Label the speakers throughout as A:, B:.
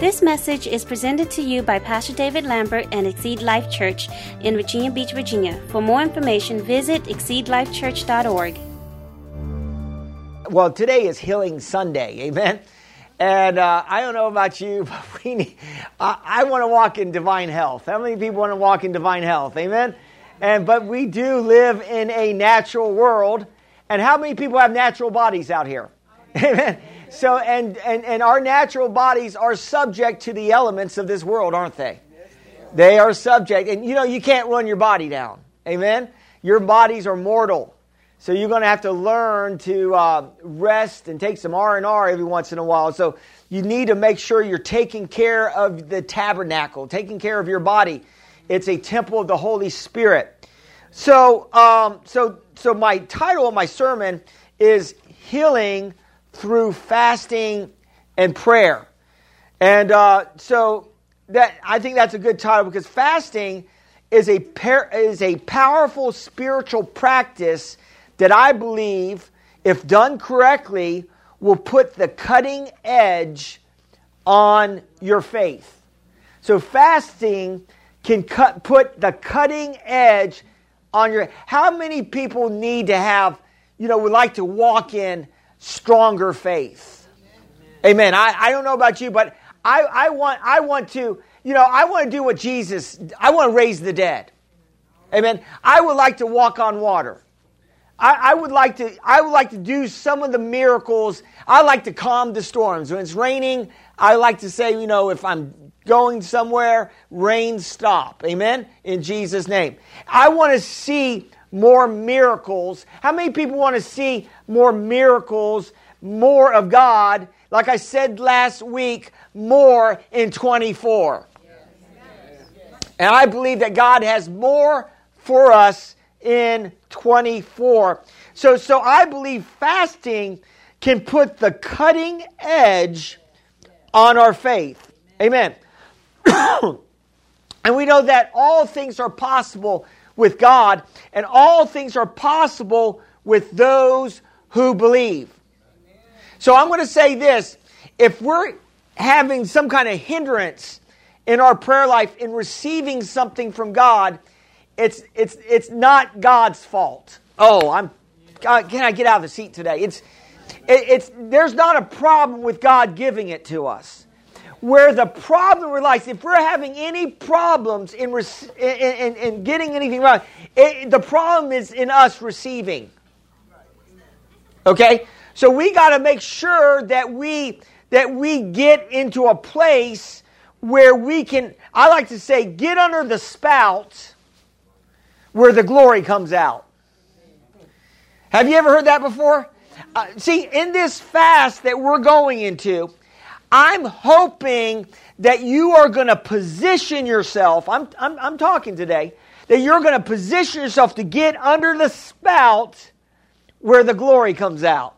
A: This message is presented to you by Pastor David Lambert and Exceed Life Church in Virginia Beach, Virginia. For more information, visit exceedlifechurch.org.
B: Well, today is Healing Sunday, amen. And uh, I don't know about you, but we need, I, I want to walk in divine health. How many people want to walk in divine health? Amen. And but we do live in a natural world. And how many people have natural bodies out here? Amen. So and and and our natural bodies are subject to the elements of this world, aren't they? They are subject, and you know you can't run your body down. Amen. Your bodies are mortal. So you're going to have to learn to uh, rest and take some R and R every once in a while. So you need to make sure you're taking care of the tabernacle, taking care of your body. It's a temple of the Holy Spirit. So, um, so, so my title of my sermon is healing through fasting and prayer, and uh, so that I think that's a good title because fasting is a par- is a powerful spiritual practice that I believe, if done correctly, will put the cutting edge on your faith. So fasting can cut, put the cutting edge on your. How many people need to have, you know, would like to walk in stronger faith? Amen. I, I don't know about you, but I, I want I want to, you know, I want to do what Jesus. I want to raise the dead. Amen. I would like to walk on water. I, I, would like to I would like to do some of the miracles. I like to calm the storms. When it's raining, I like to say, you know, if I'm going somewhere, rain stop. Amen? In Jesus' name. I want to see more miracles. How many people want to see more miracles, more of God? Like I said last week, more in 24. And I believe that God has more for us in 24. So, so I believe fasting can put the cutting edge on our faith. Amen. and we know that all things are possible with God, and all things are possible with those who believe. So I'm going to say this if we're having some kind of hindrance in our prayer life in receiving something from God, it's, it's, it's not God's fault. Oh, I'm, God, can I get out of the seat today? It's, it, it's, there's not a problem with God giving it to us. Where the problem relies, if we're having any problems in, in, in, in getting anything wrong, it, the problem is in us receiving. Okay? So we got to make sure that we that we get into a place where we can I like to say get under the spout where the glory comes out. Have you ever heard that before? Uh, see, in this fast that we're going into, I'm hoping that you are going to position yourself. I'm, I'm, I'm talking today that you're going to position yourself to get under the spout where the glory comes out.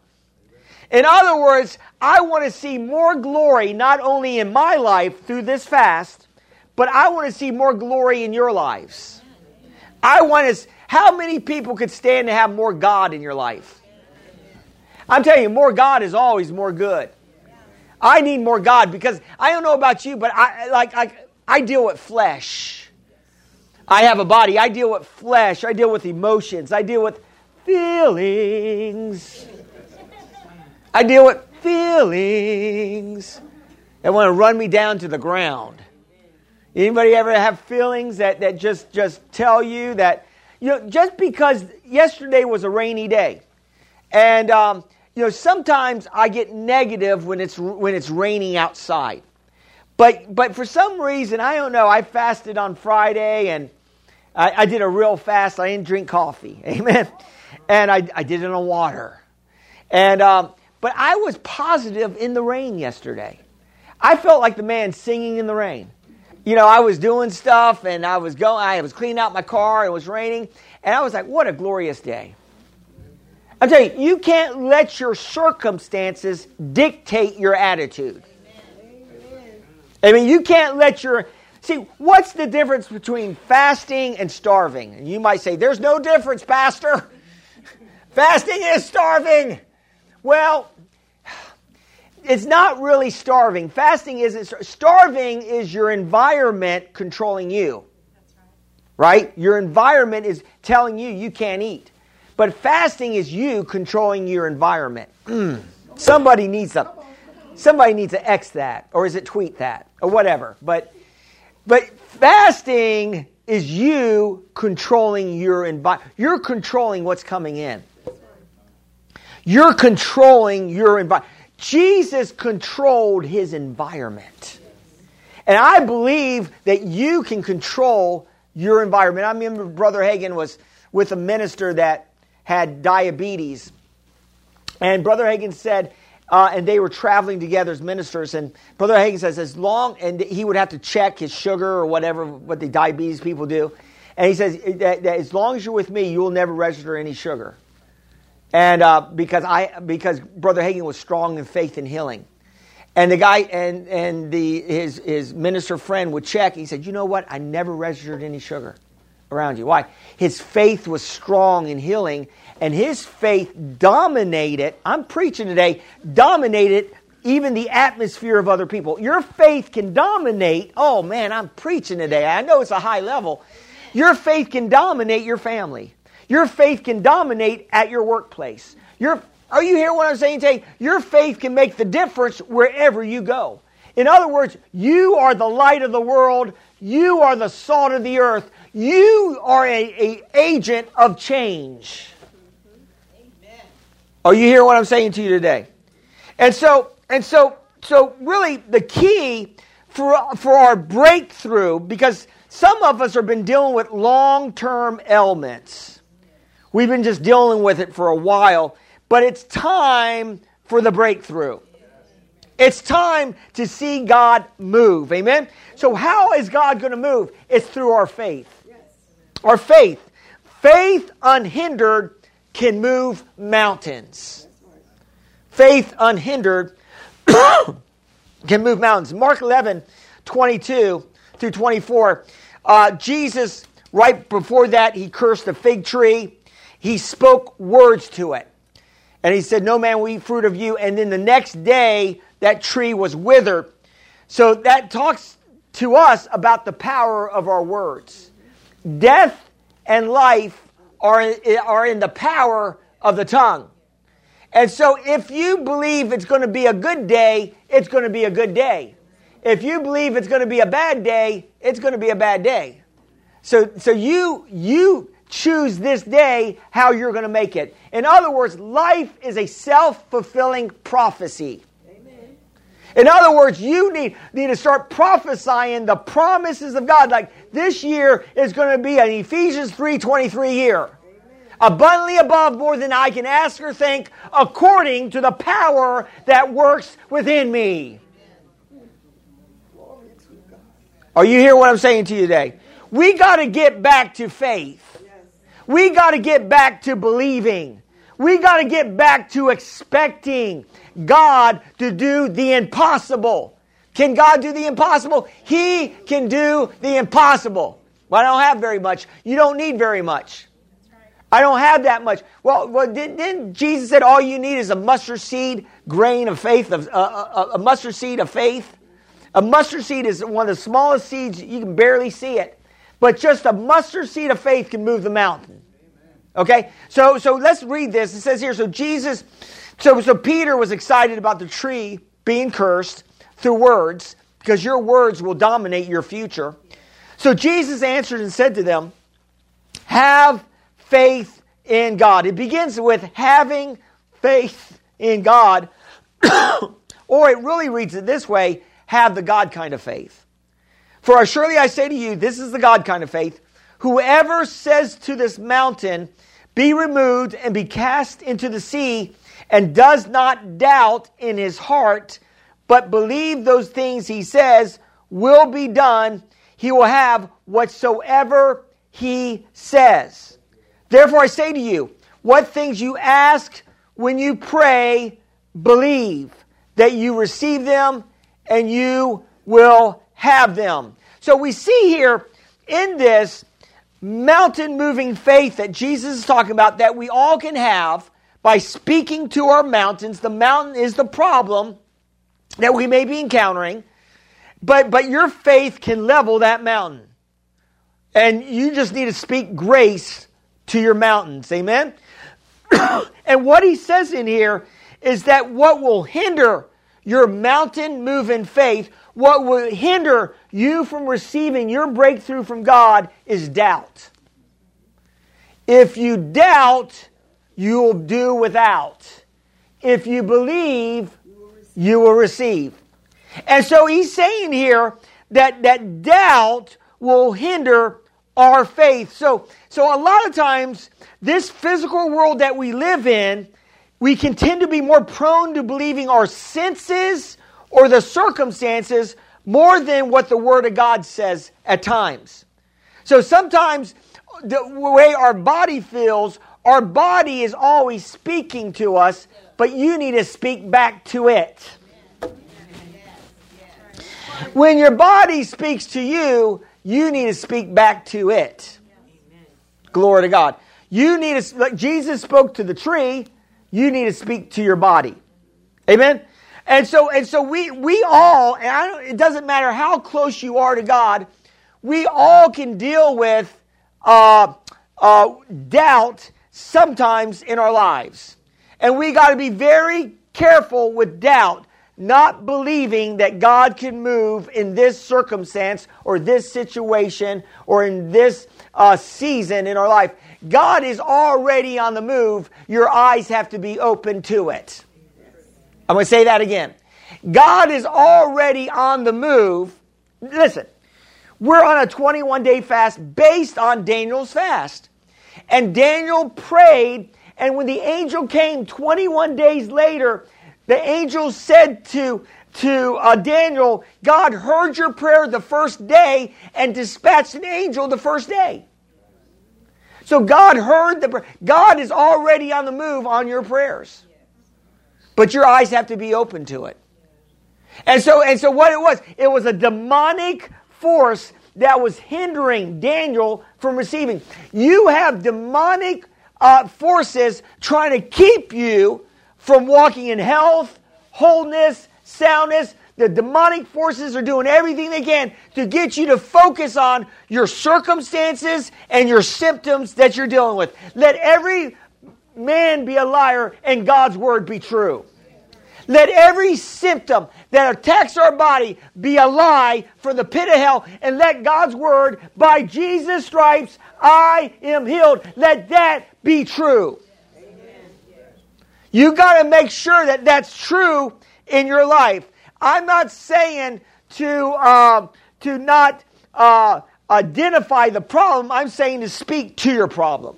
B: In other words, I want to see more glory not only in my life through this fast, but I want to see more glory in your lives. I want to. How many people could stand to have more God in your life? I'm telling you, more God is always more good. I need more God because I don't know about you, but I like I, I deal with flesh. I have a body. I deal with flesh. I deal with emotions. I deal with feelings. I deal with feelings that want to run me down to the ground. Anybody ever have feelings that, that just, just tell you that, you know, just because yesterday was a rainy day, and, um, you know, sometimes I get negative when it's, when it's raining outside. But, but for some reason, I don't know, I fasted on Friday and I, I did a real fast. I didn't drink coffee. Amen. And I, I did it on water. And, um, but I was positive in the rain yesterday. I felt like the man singing in the rain you know, I was doing stuff and I was going, I was cleaning out my car, and it was raining, and I was like, what a glorious day. I'm telling you, you can't let your circumstances dictate your attitude. I mean, you can't let your. See, what's the difference between fasting and starving? And you might say, there's no difference, Pastor. fasting is starving. Well, it's not really starving. Fasting isn't starving is your environment controlling you. Right. right? Your environment is telling you you can't eat. But fasting is you controlling your environment. Somebody needs to somebody needs to X that or is it tweet that or whatever. But but fasting is you controlling your environment. You're controlling what's coming in. You're controlling your environment. Jesus controlled his environment. And I believe that you can control your environment. I remember Brother Hagin was with a minister that had diabetes. And Brother Hagin said, uh, and they were traveling together as ministers. And Brother Hagin says, as long, and he would have to check his sugar or whatever, what the diabetes people do. And he says, that, that as long as you're with me, you will never register any sugar. And uh, because I because Brother Hagin was strong in faith and healing. And the guy and, and the his his minister friend would check. He said, You know what? I never registered any sugar around you. Why? His faith was strong in healing, and his faith dominated, I'm preaching today, dominated even the atmosphere of other people. Your faith can dominate, oh man, I'm preaching today. I know it's a high level. Your faith can dominate your family. Your faith can dominate at your workplace. Your, are you hearing what I'm saying today? Your faith can make the difference wherever you go. In other words, you are the light of the world. You are the salt of the earth. You are a, a agent of change. Amen. Are you hearing what I'm saying to you today? And so, and so, so really the key for, for our breakthrough, because some of us have been dealing with long-term ailments. We've been just dealing with it for a while, but it's time for the breakthrough. It's time to see God move. Amen? So, how is God going to move? It's through our faith. Our faith. Faith unhindered can move mountains. Faith unhindered can move mountains. Mark 11, 22 through 24. Uh, Jesus, right before that, he cursed a fig tree he spoke words to it. And he said, No man will eat fruit of you. And then the next day, that tree was withered. So that talks to us about the power of our words. Death and life are, are in the power of the tongue. And so if you believe it's going to be a good day, it's going to be a good day. If you believe it's going to be a bad day, it's going to be a bad day. So, so you, you choose this day how you're going to make it. In other words, life is a self fulfilling prophecy. In other words, you need, need to start prophesying the promises of God. Like this year is going to be an Ephesians 3.23 year. Abundantly above more than I can ask or think, according to the power that works within me. Are you hearing what I'm saying to you today? We got to get back to faith. We got to get back to believing. We got to get back to expecting God to do the impossible. Can God do the impossible? He can do the impossible. Well, I don't have very much. You don't need very much. I don't have that much. Well, well didn't, Jesus said all you need is a mustard seed grain of faith, of, uh, uh, a mustard seed of faith? A mustard seed is one of the smallest seeds. You can barely see it. But just a mustard seed of faith can move the mountain. Okay? So so let's read this. It says here, so Jesus, so so Peter was excited about the tree being cursed through words, because your words will dominate your future. So Jesus answered and said to them, Have faith in God. It begins with having faith in God. or it really reads it this way have the God kind of faith. For surely I say to you, this is the God kind of faith. Whoever says to this mountain, be removed and be cast into the sea, and does not doubt in his heart, but believe those things he says will be done, he will have whatsoever he says. Therefore I say to you, what things you ask when you pray, believe that you receive them and you will have them. So we see here in this mountain moving faith that Jesus is talking about that we all can have by speaking to our mountains. The mountain is the problem. that we may be encountering, but, but your faith can level that mountain. And you just need to speak grace to your mountains. Amen? and what he says in here is that what will hinder your mountain moving faith, what will hinder you from receiving your breakthrough from God is doubt. If you doubt, you'll do without. If you believe, you will receive. And so he's saying here that, that doubt will hinder our faith. So, so a lot of times, this physical world that we live in, we can tend to be more prone to believing our senses or the circumstances more than what the Word of God says at times. So sometimes the way our body feels, our body is always speaking to us, but you need to speak back to it. When your body speaks to you, you need to speak back to it. Glory to God. You need to, like Jesus spoke to the tree, you need to speak to your body. Amen? And so, and so we, we all, and it doesn't matter how close you are to God, we all can deal with uh, uh, doubt sometimes in our lives. And we got to be very careful with doubt, not believing that God can move in this circumstance or this situation or in this uh, season in our life. God is already on the move. Your eyes have to be open to it. I'm going to say that again. God is already on the move. Listen, we're on a 21 day fast based on Daniel's fast. And Daniel prayed, and when the angel came 21 days later, the angel said to, to uh, Daniel, God heard your prayer the first day and dispatched an angel the first day. So God heard the God is already on the move on your prayers. But your eyes have to be open to it. And so and so what it was, it was a demonic force that was hindering Daniel from receiving. You have demonic uh, forces trying to keep you from walking in health, wholeness, soundness. The demonic forces are doing everything they can to get you to focus on your circumstances and your symptoms that you're dealing with. Let every man be a liar and God's word be true. Let every symptom that attacks our body be a lie from the pit of hell, and let God's word, by Jesus' stripes, I am healed. Let that be true. You got to make sure that that's true in your life. I'm not saying to uh, to not uh, identify the problem. I'm saying to speak to your problem.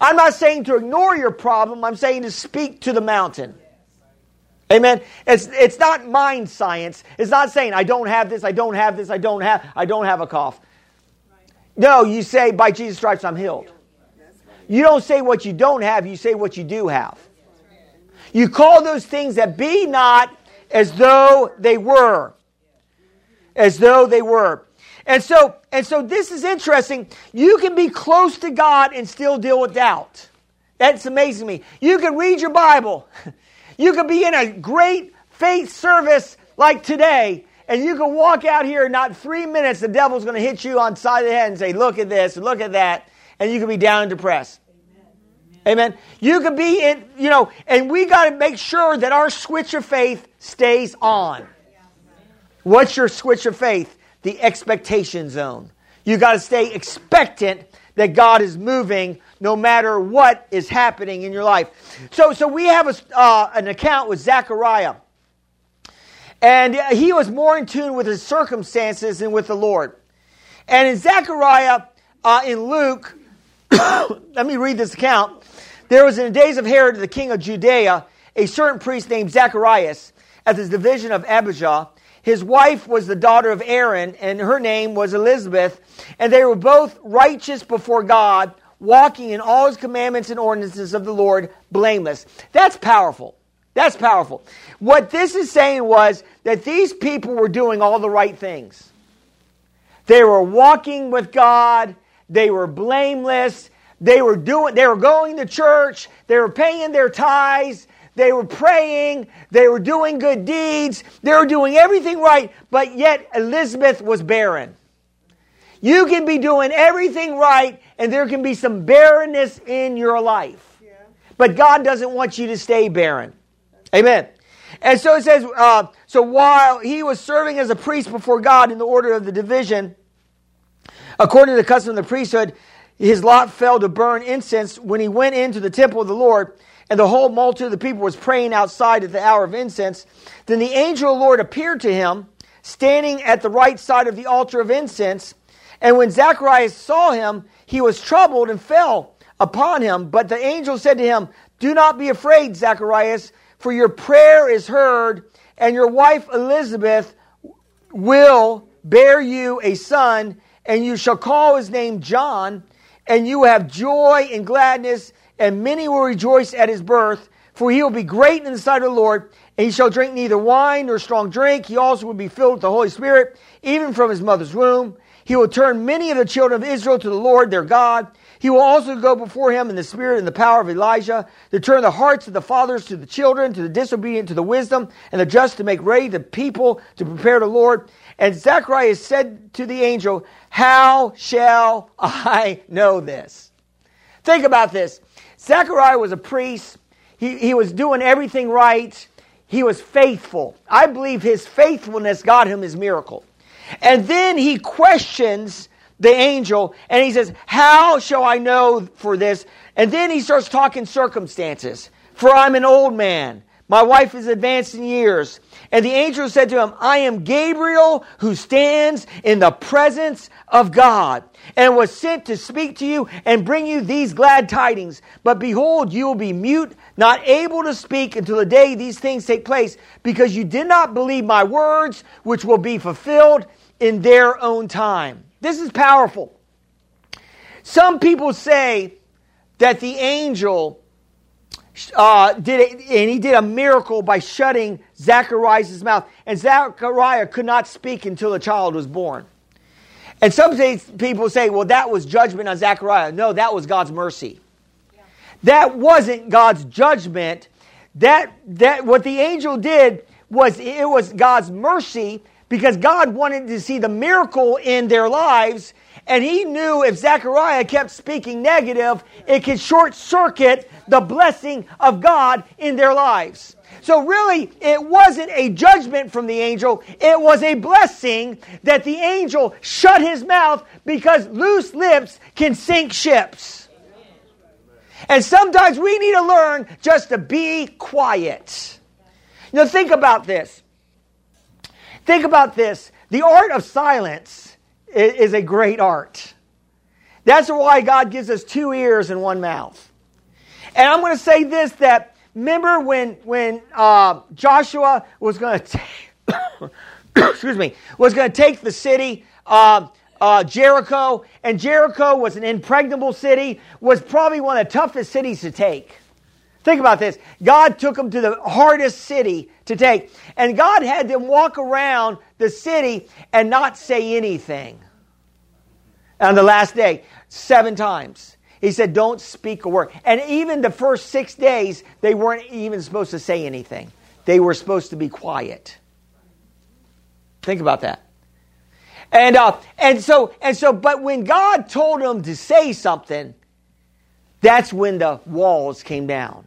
B: I'm not saying to ignore your problem. I'm saying to speak to the mountain. Amen. It's, it's not mind science. It's not saying, I don't have this, I don't have this, I don't have, I don't have a cough. No, you say, by Jesus' stripes, I'm healed. You don't say what you don't have, you say what you do have. You call those things that be not as though they were. As though they were. And so, and so this is interesting. You can be close to God and still deal with doubt. That's amazing to me. You can read your Bible. You could be in a great faith service like today, and you can walk out here not three minutes, the devil's going to hit you on the side of the head and say, look at this, look at that, and you can be down and depressed. Amen. You could be in, you know, and we got to make sure that our switch of faith stays on. What's your switch of faith? The expectation zone. You got to stay expectant that God is moving no matter what is happening in your life. So, so we have a, uh, an account with Zechariah. And he was more in tune with his circumstances than with the Lord. And in Zechariah, uh, in Luke, let me read this account. There was in the days of Herod, the king of Judea, a certain priest named Zacharias, at the division of Abijah. His wife was the daughter of Aaron, and her name was Elizabeth, and they were both righteous before God, walking in all his commandments and ordinances of the Lord, blameless. That's powerful. That's powerful. What this is saying was that these people were doing all the right things. They were walking with God, they were blameless, they were doing they were going to church, they were paying their tithes, they were praying, they were doing good deeds, they were doing everything right, but yet Elizabeth was barren. You can be doing everything right, and there can be some barrenness in your life. Yeah. But God doesn't want you to stay barren. Amen. And so it says, uh, so while he was serving as a priest before God in the order of the division, according to the custom of the priesthood, his lot fell to burn incense when he went into the temple of the Lord, and the whole multitude of the people was praying outside at the hour of incense. Then the angel of the Lord appeared to him, standing at the right side of the altar of incense. And when Zacharias saw him, he was troubled and fell upon him. But the angel said to him, Do not be afraid, Zacharias, for your prayer is heard, and your wife Elizabeth will bear you a son, and you shall call his name John, and you will have joy and gladness, and many will rejoice at his birth, for he will be great in the sight of the Lord, and he shall drink neither wine nor strong drink. He also will be filled with the Holy Spirit, even from his mother's womb. He will turn many of the children of Israel to the Lord their God. He will also go before him in the spirit and the power of Elijah to turn the hearts of the fathers to the children, to the disobedient to the wisdom, and the just to make ready the people to prepare the Lord. And Zacharias said to the angel, How shall I know this? Think about this. Zechariah was a priest. He, he was doing everything right. He was faithful. I believe his faithfulness got him his miracle. And then he questions the angel and he says, How shall I know for this? And then he starts talking circumstances. For I'm an old man. My wife is advanced in years. And the angel said to him, I am Gabriel who stands in the presence of God and was sent to speak to you and bring you these glad tidings. But behold, you will be mute, not able to speak until the day these things take place, because you did not believe my words, which will be fulfilled in their own time. This is powerful. Some people say that the angel uh, did it, and he did a miracle by shutting Zacharias' mouth, and Zachariah could not speak until the child was born. And some people say, well, that was judgment on Zachariah. No, that was God's mercy. That wasn't God's judgment. That, that what the angel did was it was God's mercy because God wanted to see the miracle in their lives. And he knew if Zechariah kept speaking negative, it could short circuit the blessing of God in their lives. So, really, it wasn't a judgment from the angel, it was a blessing that the angel shut his mouth because loose lips can sink ships. And sometimes we need to learn just to be quiet. Now, think about this. Think about this. The art of silence is a great art. That's why God gives us two ears and one mouth. And I'm going to say this that remember when, when uh, Joshua was going to excuse me, was going to take the city, uh, uh, Jericho, and Jericho was an impregnable city, was probably one of the toughest cities to take. Think about this. God took them to the hardest city to take. And God had them walk around the city and not say anything. On the last day, seven times. He said, Don't speak a word. And even the first six days, they weren't even supposed to say anything. They were supposed to be quiet. Think about that. And, uh, and so, and so, but when God told them to say something, that's when the walls came down.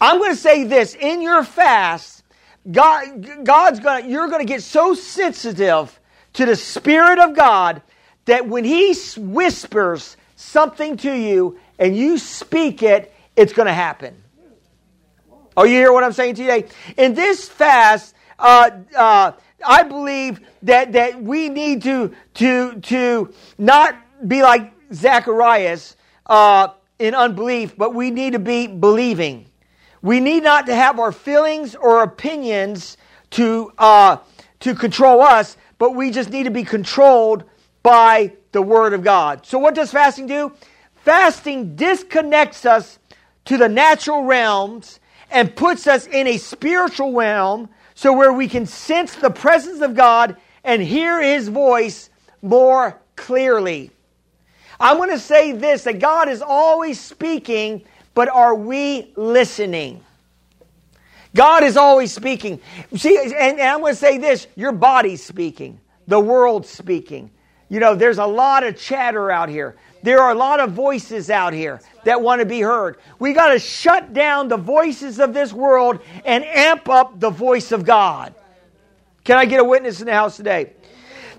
B: I'm going to say this in your fast, God, God's going to, you're going to get so sensitive to the Spirit of God that when He whispers something to you and you speak it, it's going to happen. Oh, you hear what I'm saying today? In this fast, uh, uh, I believe that, that we need to, to, to not be like Zacharias uh, in unbelief, but we need to be believing. We need not to have our feelings or opinions to, uh, to control us, but we just need to be controlled by the Word of God. So, what does fasting do? Fasting disconnects us to the natural realms and puts us in a spiritual realm so where we can sense the presence of God and hear His voice more clearly. I'm going to say this that God is always speaking but are we listening? God is always speaking. See, and, and I'm going to say this your body's speaking, the world's speaking. You know, there's a lot of chatter out here. There are a lot of voices out here that want to be heard. We got to shut down the voices of this world and amp up the voice of God. Can I get a witness in the house today?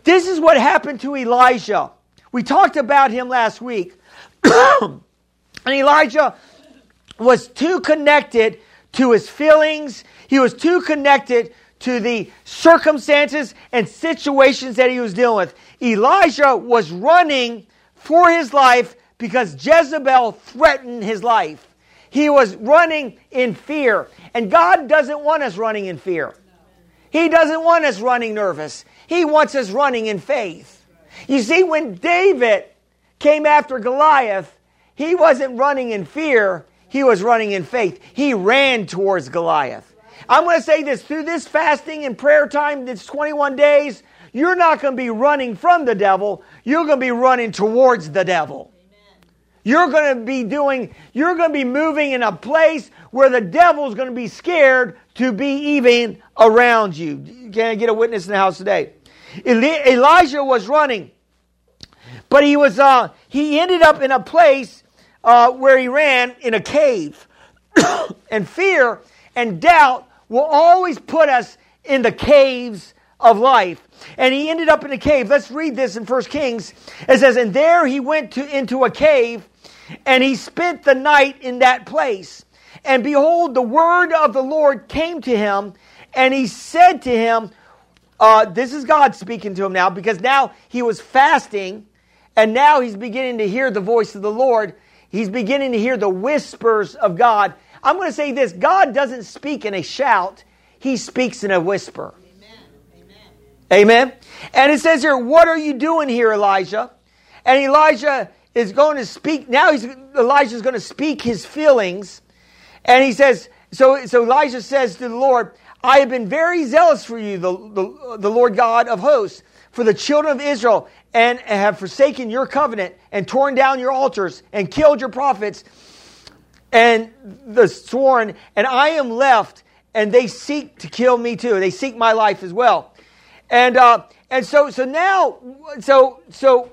B: This is what happened to Elijah. We talked about him last week. and Elijah was too connected to his feelings, he was too connected to the circumstances and situations that he was dealing with. Elijah was running for his life because Jezebel threatened his life. He was running in fear. And God doesn't want us running in fear. He doesn't want us running nervous. He wants us running in faith. You see, when David came after Goliath, he wasn't running in fear, he was running in faith. He ran towards Goliath. I'm going to say this through this fasting and prayer time, this 21 days, you're not going to be running from the devil, you're going to be running towards the devil. You're going to be doing, you're going to be moving in a place where the devil's going to be scared to be even around you. Can I get a witness in the house today? Elijah was running, but he was, uh, he ended up in a place uh, where he ran in a cave. and fear and doubt will always put us in the caves of life. And he ended up in a cave. Let's read this in First Kings. It says, And there he went to, into a cave, and he spent the night in that place. And behold, the word of the Lord came to him, and he said to him, uh, This is God speaking to him now, because now he was fasting, and now he's beginning to hear the voice of the Lord. He's beginning to hear the whispers of God. I'm going to say this God doesn't speak in a shout, He speaks in a whisper. Amen. Amen. Amen. And it says here, What are you doing here, Elijah? And Elijah is going to speak. Now he's Elijah is going to speak his feelings. And he says, so, so Elijah says to the Lord, I have been very zealous for you, the, the, the Lord God of hosts, for the children of Israel, and have forsaken your covenant, and torn down your altars, and killed your prophets, and the sworn, and I am left, and they seek to kill me too. They seek my life as well. And uh, and so so now so so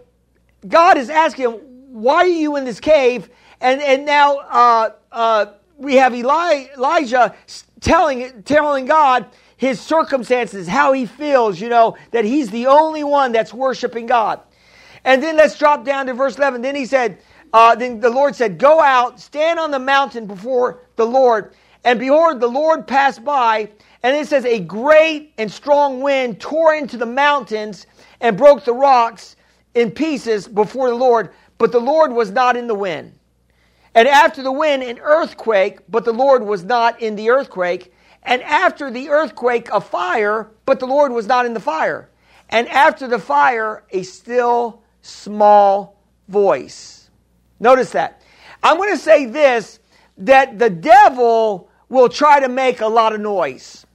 B: God is asking him, why are you in this cave? And and now uh, uh, we have Eli, Elijah telling telling God his circumstances, how he feels, you know, that he's the only one that's worshiping God. And then let's drop down to verse 11. Then he said, uh, then the Lord said, Go out, stand on the mountain before the Lord. And behold, the Lord passed by, and it says, A great and strong wind tore into the mountains and broke the rocks in pieces before the Lord, but the Lord was not in the wind. And after the wind, an earthquake, but the Lord was not in the earthquake. And after the earthquake, a fire, but the Lord was not in the fire. And after the fire, a still small voice. Notice that. I'm going to say this that the devil will try to make a lot of noise.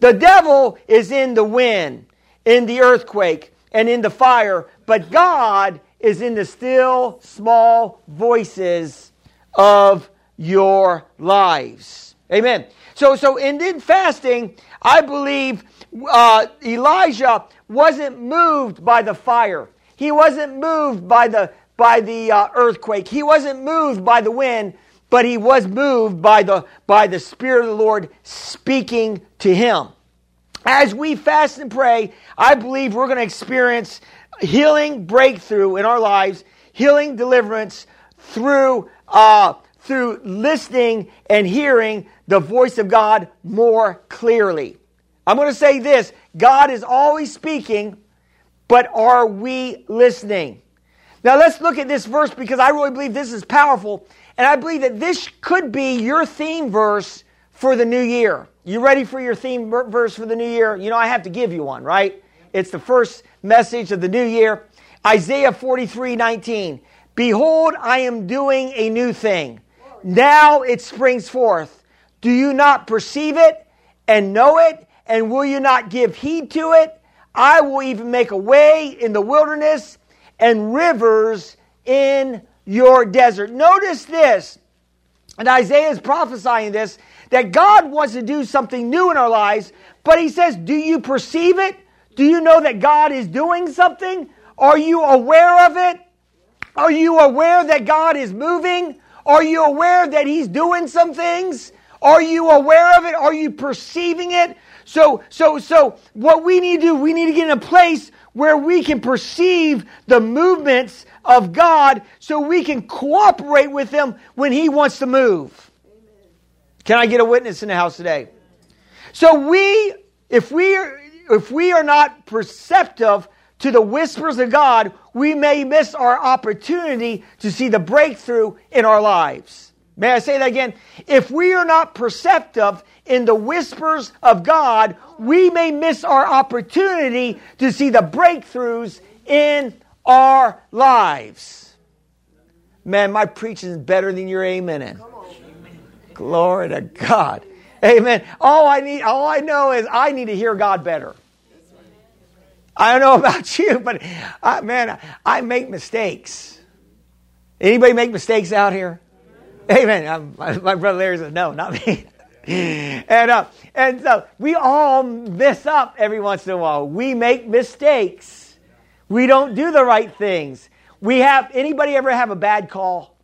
B: The devil is in the wind, in the earthquake, and in the fire, but God is in the still small voices of your lives. Amen. So, so in, in fasting, I believe uh, Elijah wasn't moved by the fire. He wasn't moved by the by the uh, earthquake. He wasn't moved by the wind, but he was moved by the by the Spirit of the Lord speaking to him. As we fast and pray, I believe we're going to experience healing breakthrough in our lives, healing deliverance through uh, through listening and hearing the voice of God more clearly. I'm going to say this God is always speaking, but are we listening? Now let's look at this verse because I really believe this is powerful. And I believe that this could be your theme verse for the new year. You ready for your theme verse for the new year? You know, I have to give you one, right? It's the first message of the new year. Isaiah 43 19. Behold, I am doing a new thing. Now it springs forth. Do you not perceive it and know it? And will you not give heed to it? I will even make a way in the wilderness and rivers in your desert. Notice this, and Isaiah is prophesying this, that God wants to do something new in our lives, but He says, Do you perceive it? Do you know that God is doing something? Are you aware of it? Are you aware that God is moving? Are you aware that He's doing some things? Are you aware of it? Are you perceiving it? So, so, so, what we need to do, we need to get in a place where we can perceive the movements of God so we can cooperate with Him when He wants to move. Can I get a witness in the house today? So we, if we are, if we are not perceptive to the whispers of God, we may miss our opportunity to see the breakthrough in our lives. May I say that again? If we are not perceptive in the whispers of God, we may miss our opportunity to see the breakthroughs in our lives. Man, my preaching is better than your amen. Glory to God. Amen. All I need, all I know is I need to hear God better. I don't know about you, but I, man, I make mistakes. Anybody make mistakes out here? Amen. My, my, brother Larry says, no, not me. and uh, and so we all mess up every once in a while. We make mistakes. We don't do the right things. We have anybody ever have a bad call?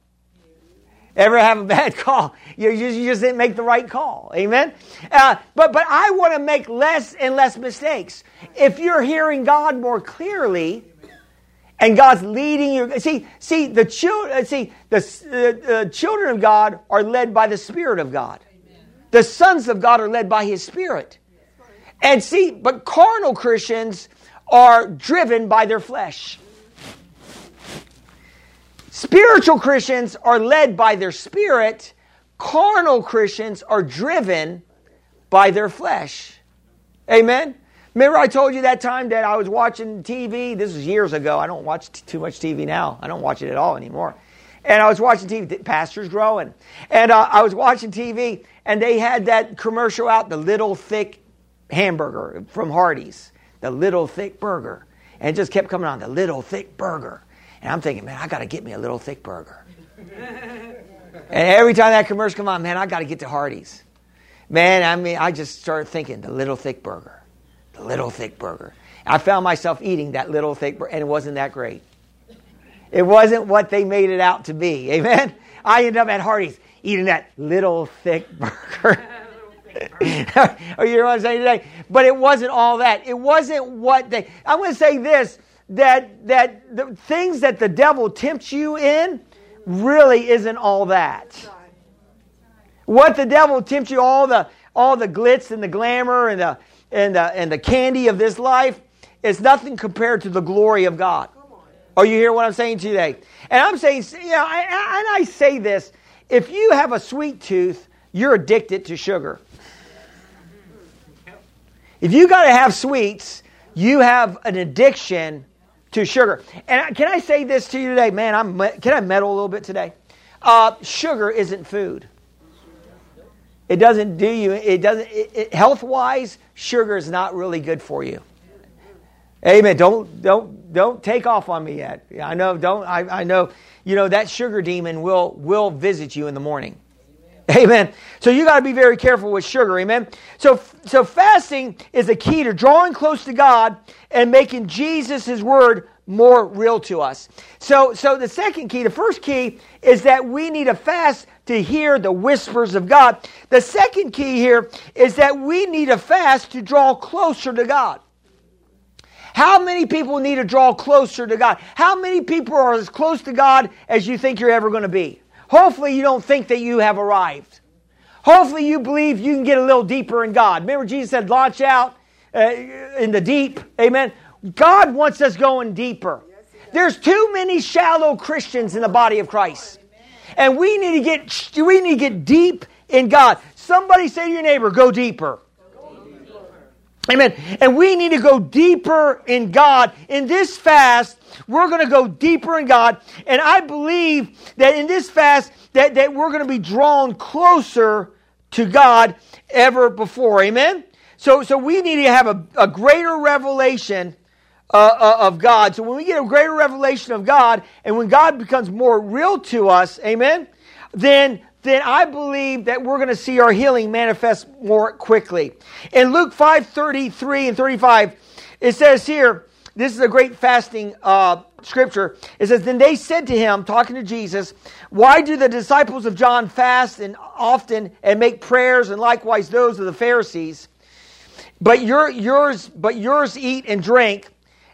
B: Ever have a bad call? You just, you just didn't make the right call. Amen. Uh, but but I want to make less and less mistakes. If you're hearing God more clearly, and God's leading you. See, see the children. See the uh, children of God are led by the Spirit of God. The sons of God are led by His Spirit. And see, but carnal Christians are driven by their flesh. Spiritual Christians are led by their spirit. Carnal Christians are driven by their flesh. Amen? Remember, I told you that time that I was watching TV? This was years ago. I don't watch t- too much TV now. I don't watch it at all anymore. And I was watching TV, Pastors Growing. And uh, I was watching TV, and they had that commercial out, the little thick hamburger from Hardee's, the little thick burger. And it just kept coming on, the little thick burger. And I'm thinking, man, I got to get me a little thick burger. and every time that commercial come on, man, I got to get to Hardee's. Man, I mean, I just started thinking, the little thick burger, the little thick burger. I found myself eating that little thick burger, and it wasn't that great. It wasn't what they made it out to be. Amen? I ended up at Hardee's eating that little thick burger. oh, you know what I'm saying today? But it wasn't all that. It wasn't what they. I'm going to say this: that that the things that the devil tempts you in really isn't all that. What the devil tempts you, all the all the glitz and the glamour and the and the and the candy of this life, is nothing compared to the glory of God. Are you hear what I'm saying today? And I'm saying, you know, I, I, and I say this if you have a sweet tooth, you're addicted to sugar. If you got to have sweets, you have an addiction to sugar. And can I say this to you today, man? I'm can I meddle a little bit today? Uh, sugar isn't food. It doesn't do you. It doesn't. It, it, health wise, sugar is not really good for you. Amen. Don't don't don't take off on me yet. I know. Don't. I, I know. You know that sugar demon will will visit you in the morning. Amen. So you got to be very careful with sugar. Amen. So so fasting is a key to drawing close to God and making Jesus His Word more real to us. So so the second key, the first key is that we need a fast to hear the whispers of God. The second key here is that we need a fast to draw closer to God. How many people need to draw closer to God? How many people are as close to God as you think you're ever going to be? Hopefully, you don't think that you have arrived. Hopefully, you believe you can get a little deeper in God. Remember, Jesus said, launch out uh, in the deep. Amen. God wants us going deeper. There's too many shallow Christians in the body of Christ. And we need to get we need to get deep in God. Somebody say to your neighbor, go deeper. Amen. And we need to go deeper in God. In this fast, we're going to go deeper in God. And I believe that in this fast, that, that we're going to be drawn closer to God ever before. Amen. So, so we need to have a, a greater revelation uh, uh, of God. So when we get a greater revelation of God, and when God becomes more real to us, amen, then then I believe that we're going to see our healing manifest more quickly. In Luke 5 33 and 35, it says here, this is a great fasting uh, scripture. It says, Then they said to him, talking to Jesus, Why do the disciples of John fast and often and make prayers, and likewise those of the Pharisees? But your, yours, but yours eat and drink.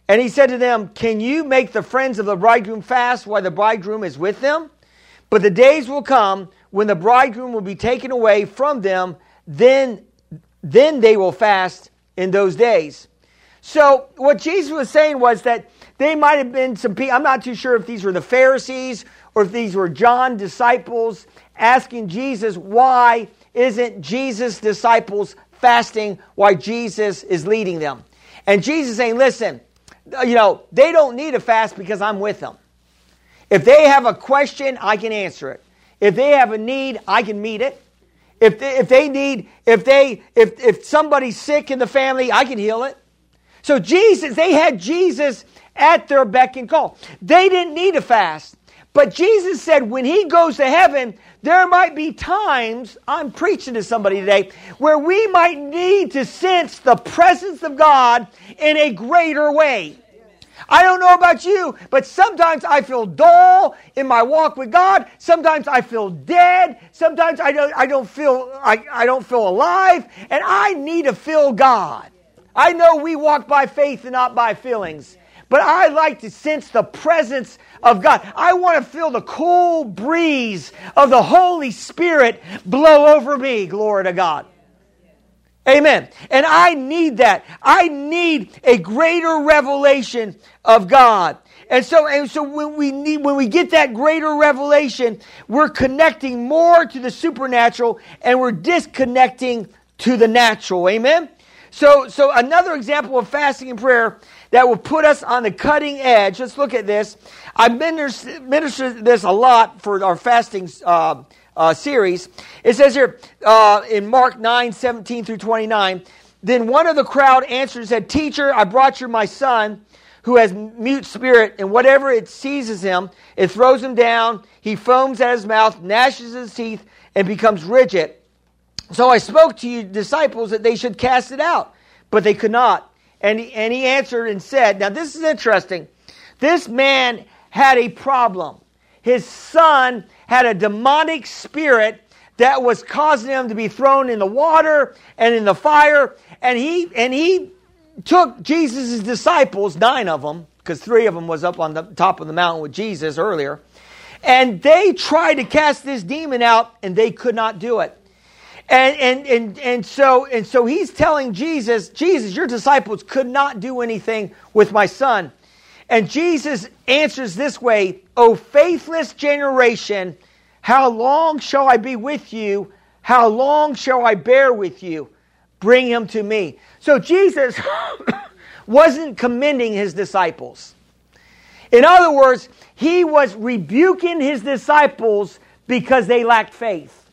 B: And he said to them, Can you make the friends of the bridegroom fast while the bridegroom is with them? But the days will come when the bridegroom will be taken away from them, then, then they will fast in those days. So, what Jesus was saying was that they might have been some people, I'm not too sure if these were the Pharisees or if these were John disciples asking Jesus, why isn't Jesus' disciples fasting while Jesus is leading them? And Jesus saying, listen, Uh, you know, they don't need a fast because I'm with them. If they have a question, I can answer it. If they have a need, I can meet it. If they, if they need, if they, if, if somebody's sick in the family, I can heal it. So Jesus, they had Jesus at their beck and call. They didn't need a fast. But Jesus said when he goes to heaven, there might be times, I'm preaching to somebody today, where we might need to sense the presence of God in a greater way. I don't know about you, but sometimes I feel dull in my walk with God. Sometimes I feel dead. Sometimes I don't, I don't feel I, I don't feel alive, and I need to feel God. I know we walk by faith and not by feelings. But I like to sense the presence of God. I want to feel the cool breeze of the Holy Spirit blow over me. Glory to God. Amen. And I need that. I need a greater revelation of God. And so, and so when we need, when we get that greater revelation, we're connecting more to the supernatural and we're disconnecting to the natural. Amen. So, so another example of fasting and prayer that will put us on the cutting edge. Let's look at this. I ministered this a lot for our fasting uh, uh, series. It says here uh, in Mark 9, 17 through 29, then one of the crowd answered and said, Teacher, I brought you my son who has mute spirit, and whatever it seizes him, it throws him down. He foams at his mouth, gnashes his teeth, and becomes rigid. So I spoke to you disciples that they should cast it out, but they could not. And he, and he answered and said, Now this is interesting. This man had a problem. His son had a demonic spirit that was causing him to be thrown in the water and in the fire. And he, and he took Jesus' disciples, nine of them, because three of them was up on the top of the mountain with Jesus earlier. And they tried to cast this demon out and they could not do it. And, and, and, and, so, and so he's telling Jesus, Jesus, your disciples could not do anything with my son. And Jesus answers this way, O faithless generation, how long shall I be with you? How long shall I bear with you? Bring him to me. So Jesus wasn't commending his disciples. In other words, he was rebuking his disciples because they lacked faith.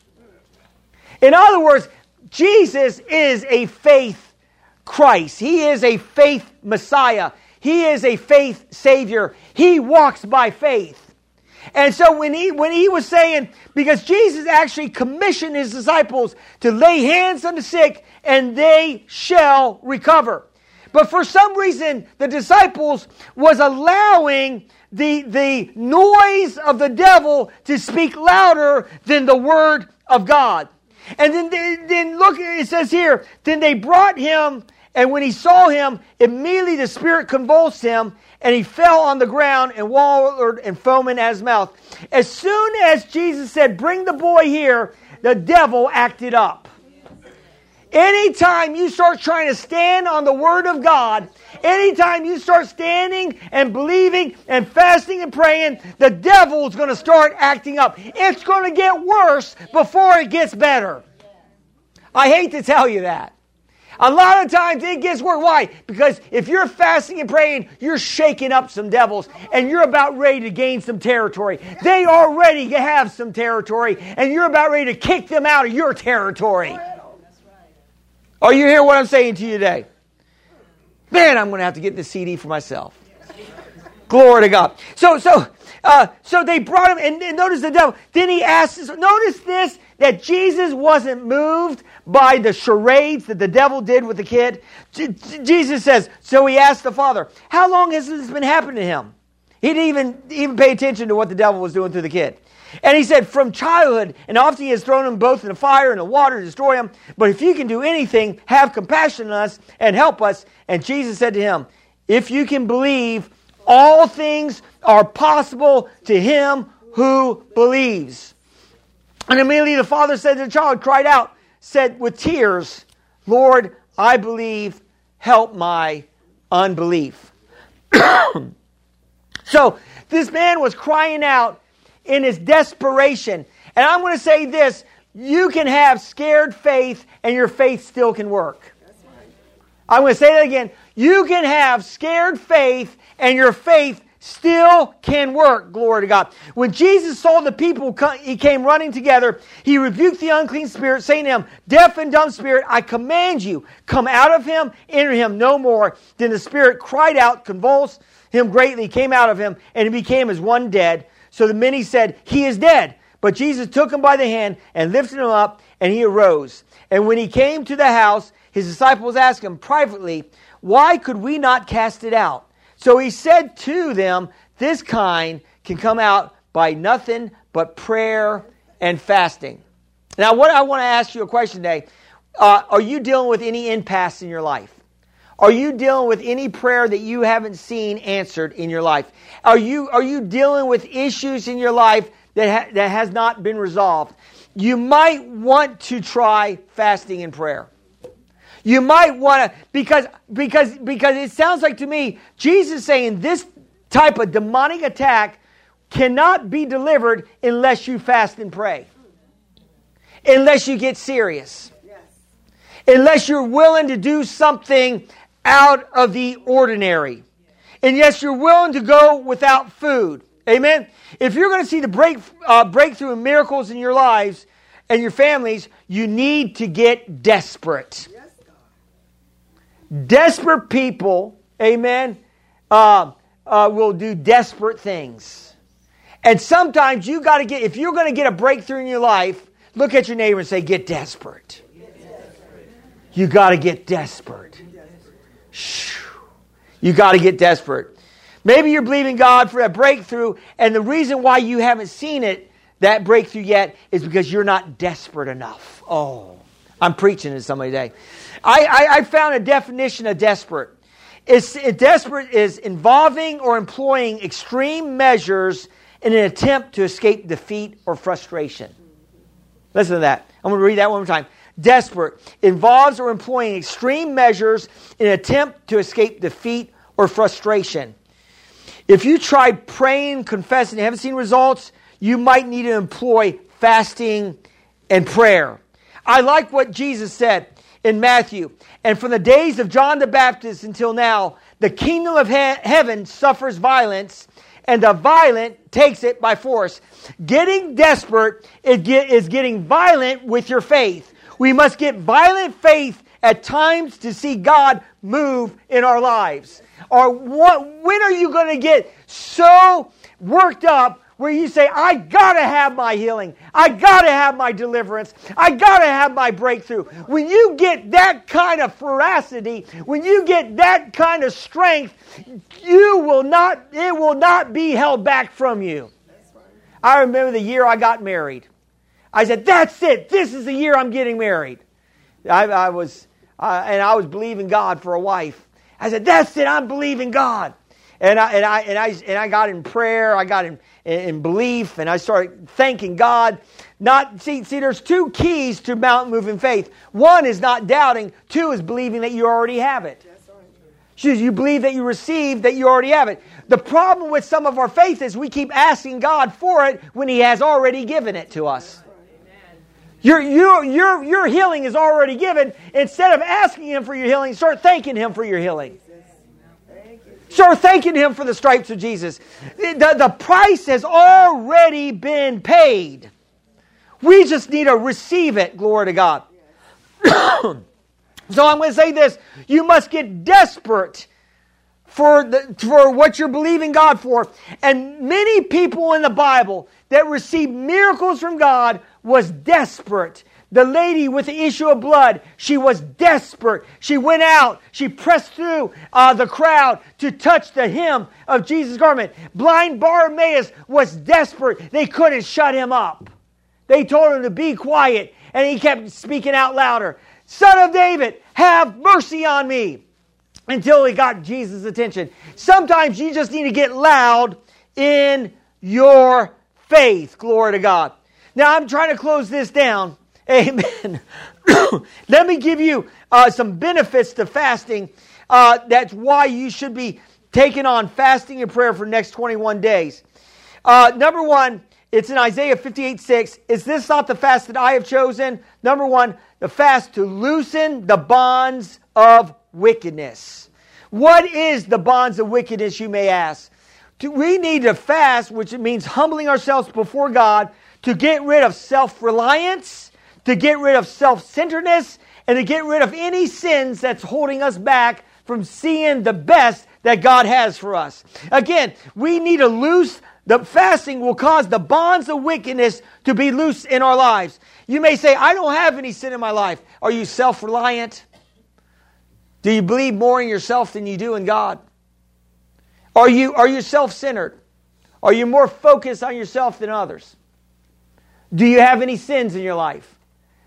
B: In other words, Jesus is a faith Christ. He is a faith Messiah. He is a faith Savior. He walks by faith. And so when he when he was saying, because Jesus actually commissioned his disciples to lay hands on the sick and they shall recover. But for some reason, the disciples was allowing the, the noise of the devil to speak louder than the word of God. And then, they, then look, it says here, then they brought him, and when he saw him, immediately the spirit convulsed him, and he fell on the ground and wallowed and foaming at his mouth. As soon as Jesus said, Bring the boy here, the devil acted up. Anytime you start trying to stand on the Word of God, anytime you start standing and believing and fasting and praying, the devil is going to start acting up. It's going to get worse before it gets better. I hate to tell you that. A lot of times it gets worse. Why? Because if you're fasting and praying, you're shaking up some devils and you're about ready to gain some territory. They already have some territory and you're about ready to kick them out of your territory. Are you hearing what I'm saying to you today? Man, I'm going to have to get the CD for myself. Glory to God. So, so, uh, so they brought him, and, and notice the devil. Then he asked, notice this, that Jesus wasn't moved by the charades that the devil did with the kid. J- Jesus says, so he asked the father, how long has this been happening to him? He didn't even, even pay attention to what the devil was doing to the kid. And he said, From childhood, and often he has thrown them both in the fire and the water to destroy them. But if you can do anything, have compassion on us and help us. And Jesus said to him, If you can believe, all things are possible to him who believes. And immediately the father said to the child, cried out, said with tears, Lord, I believe, help my unbelief. so this man was crying out in his desperation. And I'm going to say this you can have scared faith and your faith still can work. I'm going to say that again. You can have scared faith and your faith still can work. Glory to God. When Jesus saw the people, he came running together. He rebuked the unclean spirit, saying to him, Deaf and dumb spirit, I command you, come out of him, enter him no more. Then the spirit cried out, convulsed him greatly, came out of him, and he became as one dead. So the many said, He is dead. But Jesus took him by the hand and lifted him up, and he arose. And when he came to the house, his disciples asked him privately, Why could we not cast it out? So he said to them, This kind can come out by nothing but prayer and fasting. Now, what I want to ask you a question today uh, Are you dealing with any impasse in your life? Are you dealing with any prayer that you haven't seen answered in your life? Are you, are you dealing with issues in your life that, ha- that has not been resolved? You might want to try fasting and prayer. You might want to because because because it sounds like to me Jesus saying this type of demonic attack cannot be delivered unless you fast and pray. Unless you get serious. Yes. Unless you're willing to do something out of the ordinary. And yes, you're willing to go without food. Amen. If you're going to see the break, uh, breakthrough and miracles in your lives and your families, you need to get desperate. Desperate people, amen, uh, uh, will do desperate things. And sometimes you got to get, if you're going to get a breakthrough in your life, look at your neighbor and say, get desperate. Get desperate. You got to get desperate. You got to get desperate. Maybe you're believing God for a breakthrough, and the reason why you haven't seen it, that breakthrough yet, is because you're not desperate enough. Oh, I'm preaching to somebody today. I, I, I found a definition of desperate. It's, it, desperate is involving or employing extreme measures in an attempt to escape defeat or frustration. Listen to that. I'm going to read that one more time desperate, involves or employing extreme measures in an attempt to escape defeat or frustration. If you tried praying, confessing, and haven't seen results, you might need to employ fasting and prayer. I like what Jesus said in Matthew. And from the days of John the Baptist until now, the kingdom of he- heaven suffers violence, and the violent takes it by force. Getting desperate is getting violent with your faith. We must get violent faith at times to see God move in our lives. Or what, when are you going to get so worked up where you say, I got to have my healing. I got to have my deliverance. I got to have my breakthrough. When you get that kind of ferocity, when you get that kind of strength, you will not, it will not be held back from you. I remember the year I got married. I said, That's it. This is the year I'm getting married. I, I was, uh, and I was believing God for a wife. I said, That's it. I'm believing God. And I, and I, and I, and I got in prayer, I got in, in belief, and I started thanking God. Not see, see, there's two keys to mountain moving faith. One is not doubting, two is believing that you already have it. You believe that you receive, that you already have it. The problem with some of our faith is we keep asking God for it when He has already given it to us. Your, your, your, your healing is already given. Instead of asking Him for your healing, start thanking Him for your healing. Start thanking Him for the stripes of Jesus. The, the price has already been paid. We just need to receive it. Glory to God. so I'm going to say this you must get desperate for, the, for what you're believing God for. And many people in the Bible that received miracles from God was desperate. The lady with the issue of blood, she was desperate. She went out, she pressed through uh, the crowd to touch the hem of Jesus' garment. Blind Bartimaeus was desperate. They couldn't shut him up. They told him to be quiet, and he kept speaking out louder Son of David, have mercy on me until he got Jesus' attention. Sometimes you just need to get loud in your faith. Glory to God. Now, I'm trying to close this down. Amen. Let me give you uh, some benefits to fasting. Uh, that's why you should be taking on fasting and prayer for next 21 days. Uh, number one, it's in Isaiah 58 6. Is this not the fast that I have chosen? Number one, the fast to loosen the bonds of wickedness. What is the bonds of wickedness, you may ask? We need to fast, which means humbling ourselves before God to get rid of self reliance, to get rid of self centeredness, and to get rid of any sins that's holding us back from seeing the best that God has for us. Again, we need to loose the fasting will cause the bonds of wickedness to be loose in our lives. You may say, I don't have any sin in my life. Are you self reliant? Do you believe more in yourself than you do in God? Are you, are you self centered? Are you more focused on yourself than others? Do you have any sins in your life?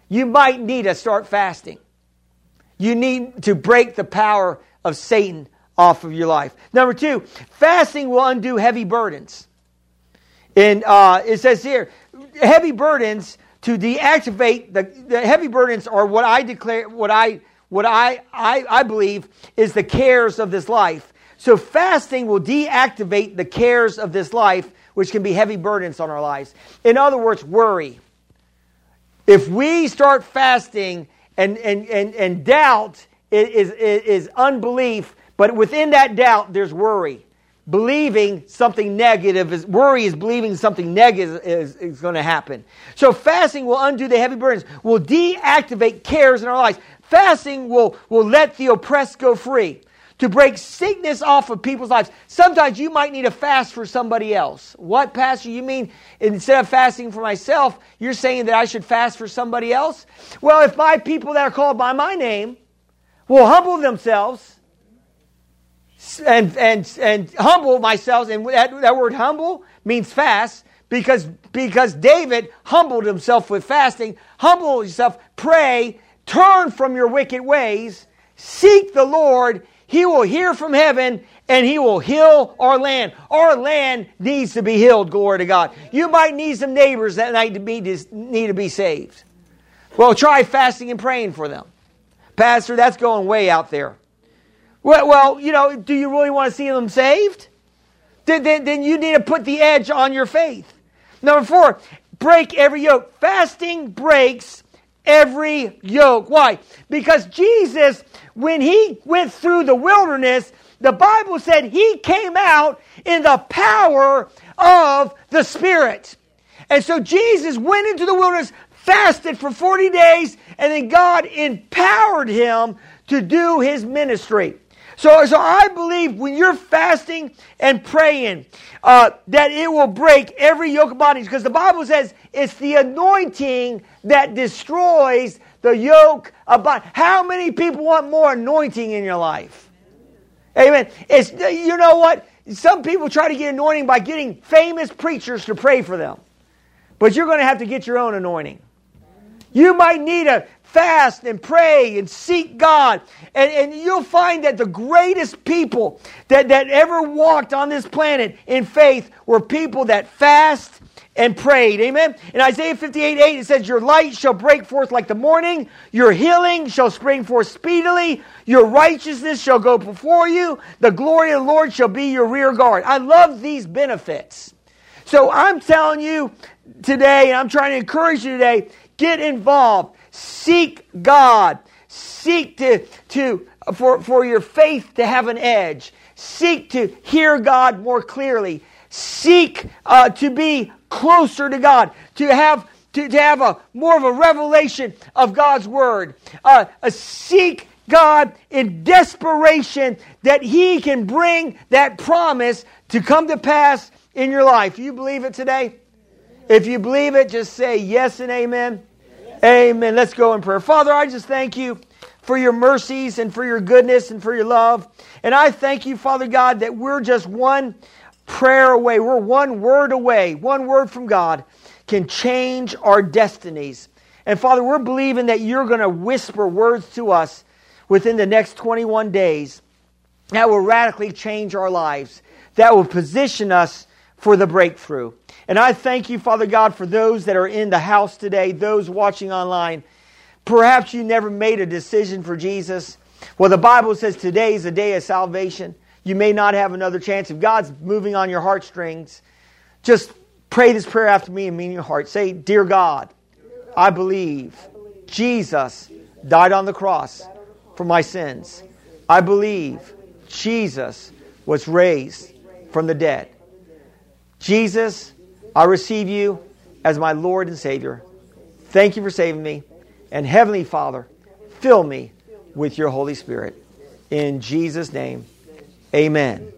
B: You might need to start fasting. You need to break the power of Satan off of your life. Number two, fasting will undo heavy burdens. And uh, it says here, heavy burdens to deactivate the, the heavy burdens are what I declare, what I what I, I, I believe is the cares of this life. So fasting will deactivate the cares of this life, which can be heavy burdens on our lives. In other words, worry. If we start fasting and, and, and, and doubt is, is, is unbelief, but within that doubt, there's worry. Believing something negative is worry is believing something negative is, is going to happen. So fasting will undo the heavy burdens, will deactivate cares in our lives. Fasting will, will let the oppressed go free to break sickness off of people's lives. Sometimes you might need a fast for somebody else. What, Pastor? You mean instead of fasting for myself, you're saying that I should fast for somebody else? Well, if my people that are called by my name will humble themselves and, and, and humble myself, and that, that word humble means fast because, because David humbled himself with fasting. Humble yourself, pray, Turn from your wicked ways, seek the Lord. He will hear from heaven and He will heal our land. Our land needs to be healed, glory to God. You might need some neighbors that need to be, need to be saved. Well, try fasting and praying for them. Pastor, that's going way out there. Well, well you know, do you really want to see them saved? Then, then, then you need to put the edge on your faith. Number four, break every yoke. Fasting breaks every yoke. Why? Because Jesus, when he went through the wilderness, the Bible said he came out in the power of the Spirit. And so Jesus went into the wilderness, fasted for 40 days, and then God empowered him to do his ministry. So, so I believe when you're fasting and praying, uh, that it will break every yoke of bondage. Because the Bible says it's the anointing that destroys the yoke of bondage. How many people want more anointing in your life? Amen. It's, you know what? Some people try to get anointing by getting famous preachers to pray for them. But you're going to have to get your own anointing. You might need a fast and pray and seek God. And, and you'll find that the greatest people that, that ever walked on this planet in faith were people that fast and prayed. Amen. In Isaiah 58 8, it says, Your light shall break forth like the morning, your healing shall spring forth speedily, your righteousness shall go before you, the glory of the Lord shall be your rear guard. I love these benefits. So I'm telling you today, and I'm trying to encourage you today, get involved. Seek God. Seek to, to for, for your faith to have an edge. Seek to hear God more clearly. Seek uh, to be closer to God, to have to, to have a more of a revelation of God's word. Uh, seek God in desperation that He can bring that promise to come to pass in your life. You believe it today? If you believe it, just say yes and amen. Amen. Let's go in prayer. Father, I just thank you for your mercies and for your goodness and for your love. And I thank you, Father God, that we're just one prayer away. We're one word away. One word from God can change our destinies. And Father, we're believing that you're going to whisper words to us within the next 21 days that will radically change our lives, that will position us for the breakthrough. And I thank you, Father God, for those that are in the house today, those watching online. Perhaps you never made a decision for Jesus. Well, the Bible says today is a day of salvation. You may not have another chance. If God's moving on your heartstrings, just pray this prayer after me and mean your heart. Say, Dear God, I believe Jesus died on the cross for my sins. I believe Jesus was raised from the dead. Jesus, I receive you as my Lord and Savior. Thank you for saving me. And Heavenly Father, fill me with your Holy Spirit. In Jesus' name, amen.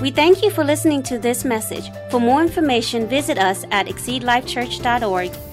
A: We thank you for listening to this message. For more information, visit us at exceedlifechurch.org